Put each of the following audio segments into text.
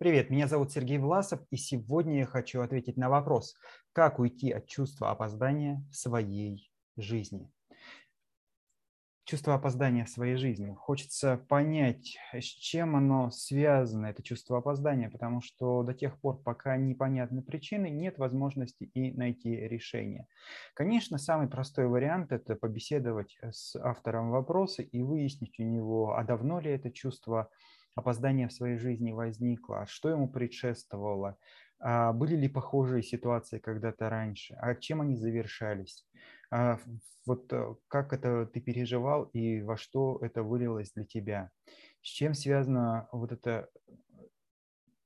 Привет, меня зовут Сергей Власов, и сегодня я хочу ответить на вопрос, как уйти от чувства опоздания в своей жизни. Чувство опоздания в своей жизни. Хочется понять, с чем оно связано, это чувство опоздания, потому что до тех пор, пока непонятны причины, нет возможности и найти решение. Конечно, самый простой вариант – это побеседовать с автором вопроса и выяснить у него, а давно ли это чувство опоздание в своей жизни возникло, а что ему предшествовало, а были ли похожие ситуации когда-то раньше, а чем они завершались, вот э, как это ты переживал и во что это вылилось для тебя, с чем связано вот это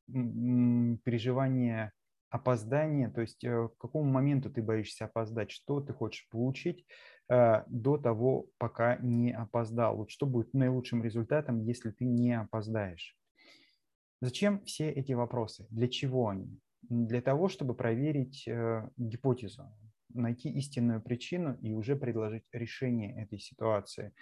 переживание опоздания, то есть э, к какому моменту ты боишься опоздать, что ты хочешь получить, Э, до того, пока не опоздал. Вот что будет наилучшим результатом, если ты не опоздаешь? Зачем все эти вопросы? Для чего они? Для того, чтобы проверить гипотезу, найти истинную причину и уже предложить решение этой ситуации.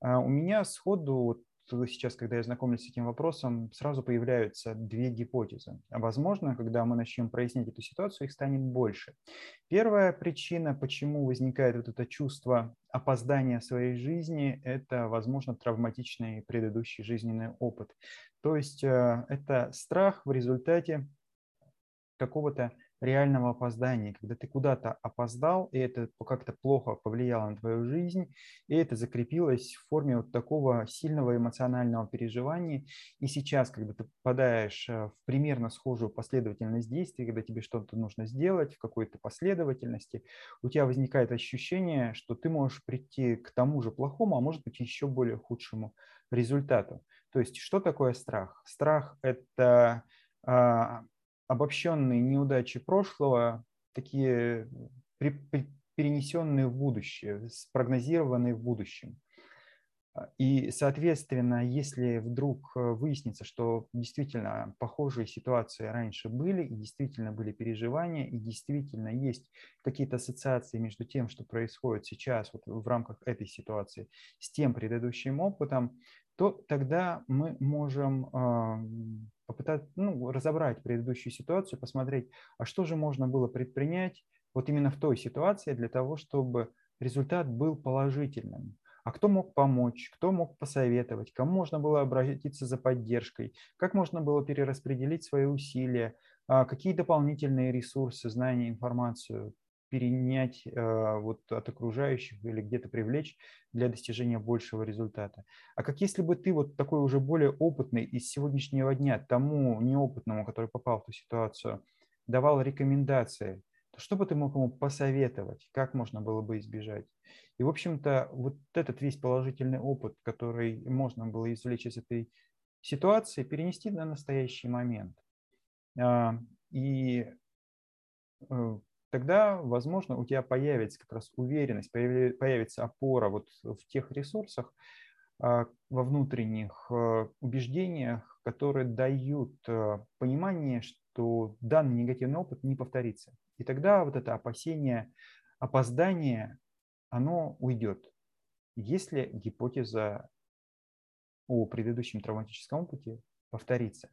А у меня сходу вот сейчас, когда я знакомлюсь с этим вопросом, сразу появляются две гипотезы. А возможно, когда мы начнем прояснять эту ситуацию, их станет больше. Первая причина, почему возникает вот это чувство опоздания своей жизни, это, возможно, травматичный предыдущий жизненный опыт. То есть э, это страх в результате какого-то реального опоздания, когда ты куда-то опоздал, и это как-то плохо повлияло на твою жизнь, и это закрепилось в форме вот такого сильного эмоционального переживания. И сейчас, когда ты попадаешь э, в примерно схожую последовательность действий, когда тебе что-то нужно сделать в какой-то последовательности, у тебя возникает ощущение, что ты можешь прийти к тому же плохому, а может быть еще более худшему результату. То есть что такое страх? Страх – это а, обобщенные неудачи прошлого, такие перенесенные в будущее, спрогнозированные в будущем. И, соответственно, если вдруг э, выяснится, что действительно похожие ситуации раньше были, и действительно были переживания, и действительно есть какие-то ассоциации между тем, что происходит сейчас вот в рамках этой ситуации, с тем предыдущим опытом, то тогда мы можем попытаться ну, разобрать предыдущую ситуацию, посмотреть, а что же можно было предпринять вот именно в той ситуации для того, чтобы результат был положительным. А кто мог помочь, кто мог посоветовать, кому можно было обратиться за поддержкой, как можно было перераспределить свои усилия, а какие дополнительные ресурсы, знания, информацию перенять э, вот от окружающих или где-то привлечь для достижения большего результата. А как если бы ты вот такой уже более опытный из сегодняшнего дня тому неопытному, который попал в ту ситуацию, давал рекомендации, то что бы ты мог ему посоветовать, как можно было бы избежать? И, в общем-то, вот этот весь положительный опыт, который можно было извлечь из этой ситуации, перенести на настоящий момент. А, и э, тогда, возможно, у тебя появится как раз уверенность, появится опора вот в тех ресурсах, а, во внутренних э, убеждениях, которые дают э, понимание, что данный негативный опыт не повторится. И тогда вот это опасение опоздания, оно уйдет. Если гипотеза о предыдущем травматическом опыте повторится.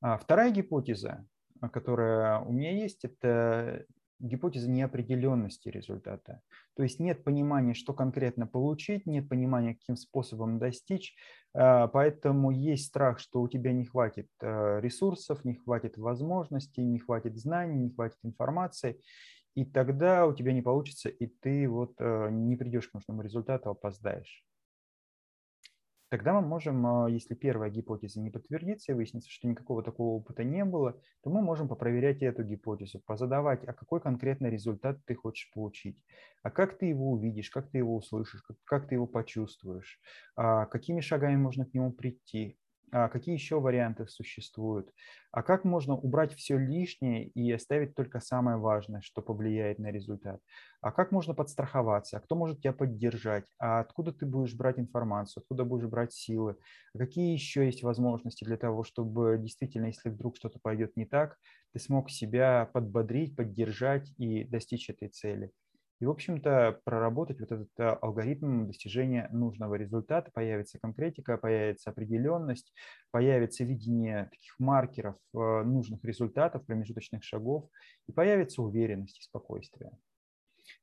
А вторая гипотеза которая у меня есть, это гипотеза неопределенности результата. То есть нет понимания, что конкретно получить, нет понимания, каким способом достичь, а, поэтому есть страх, что у тебя не хватит а, ресурсов, не хватит возможностей, не хватит знаний, не хватит информации, и тогда у тебя не получится, и ты вот не придешь к нужному результату, опоздаешь. Тогда мы можем, а, если первая гипотеза не подтвердится и выяснится, что никакого такого опыта не было, то мы можем попроверять эту гипотезу, позадавать, а какой конкретный результат ты хочешь получить, а как ты его увидишь, как ты его услышишь, как, как ты его почувствуешь, а какими шагами можно к нему прийти, а какие еще варианты существуют, а как можно убрать все лишнее и оставить только самое важное, что повлияет на результат, а как можно подстраховаться, а кто может тебя поддержать, а откуда ты будешь брать информацию, откуда будешь брать силы, а какие еще есть возможности для того, чтобы действительно, если вдруг что-то пойдет не так, ты смог себя подбодрить, поддержать и достичь этой цели. И, в общем-то, проработать вот этот э, алгоритм достижения нужного результата. Появится конкретика, появится определенность, появится видение таких маркеров э, нужных результатов, промежуточных шагов, и появится уверенность и спокойствие.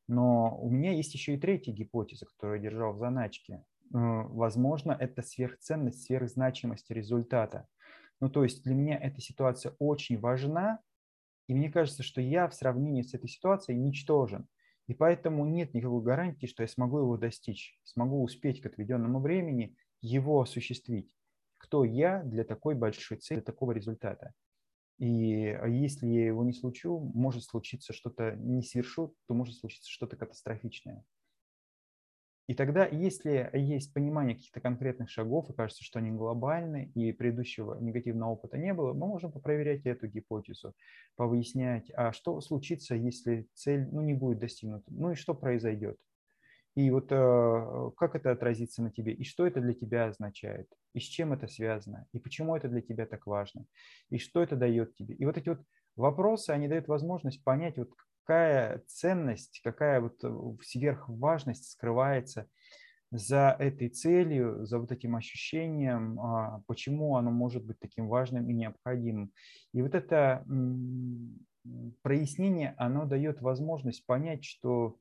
Но у меня есть еще и третья гипотеза, которую я держал в заначке. Э, возможно, это сверхценность, сверхзначимость результата. Ну, то есть для меня эта ситуация очень важна, и мне кажется, что я в сравнении с этой ситуацией ничтожен. И поэтому нет никакой гарантии, что я смогу его достичь, смогу успеть к отведенному времени его осуществить. Кто я для такой большой цели, для такого результата? И а если я его не случу, может случиться что-то, не свершу, то может случиться что-то катастрофичное. И тогда, если есть понимание каких-то конкретных шагов, и кажется, что они глобальны, и предыдущего негативного опыта не было, мы можем попроверять эту гипотезу, повыяснять, а что случится, если цель ну, не будет достигнута, ну и что произойдет. И вот э, как это отразится на тебе, и что это для тебя означает, и с чем это связано, и почему это для тебя так важно, и что это дает тебе. И вот эти вот вопросы, они дают возможность понять, вот какая ценность, какая вот э, сверхважность скрывается за этой целью, за вот этим ощущением, а, почему оно может быть таким важным и необходимым. И вот это прояснение, оно дает возможность понять, что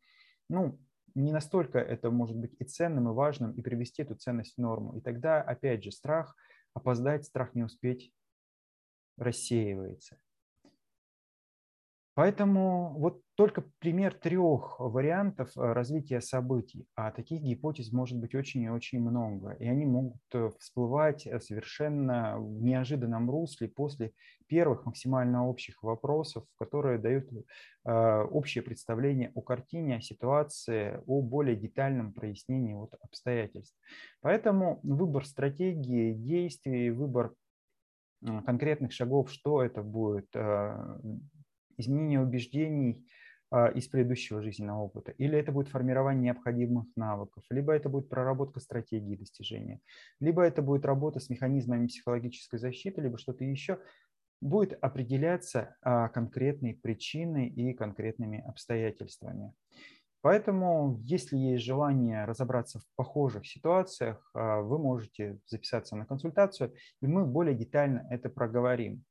ну, не настолько это может быть и ценным, и важным, и привести эту ценность в норму. И тогда, опять же, страх опоздать, страх не успеть рассеивается. Поэтому вот только пример трех вариантов э, развития событий, а таких гипотез может быть очень и очень много, и они могут э, всплывать э, совершенно в неожиданном русле после первых максимально общих вопросов, которые дают общее представление о картине, о ситуации, о более детальном прояснении вот обстоятельств. Поэтому выбор стратегии, действий, выбор конкретных шагов, что это будет, изменение убеждений а, из предыдущего жизненного опыта, или это будет формирование необходимых навыков, либо это будет проработка стратегии достижения, либо это будет работа с механизмами психологической защиты, либо что-то еще, будет определяться а, конкретной причиной и конкретными обстоятельствами. Поэтому, если есть желание разобраться в похожих ситуациях, а, вы можете записаться на консультацию, и мы более детально это проговорим.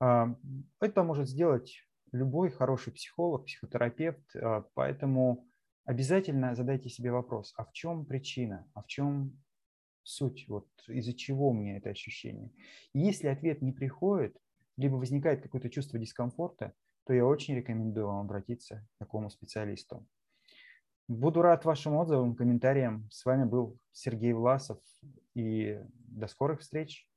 Это может сделать любой хороший психолог, психотерапевт, а, поэтому обязательно задайте себе вопрос, а в чем причина, а в чем суть, вот из-за чего у меня это ощущение. И если ответ не приходит, либо возникает какое-то чувство дискомфорта, то я очень рекомендую вам обратиться к такому специалисту. Буду рад вашим отзывам, комментариям. С вами был Сергей Власов и до скорых встреч.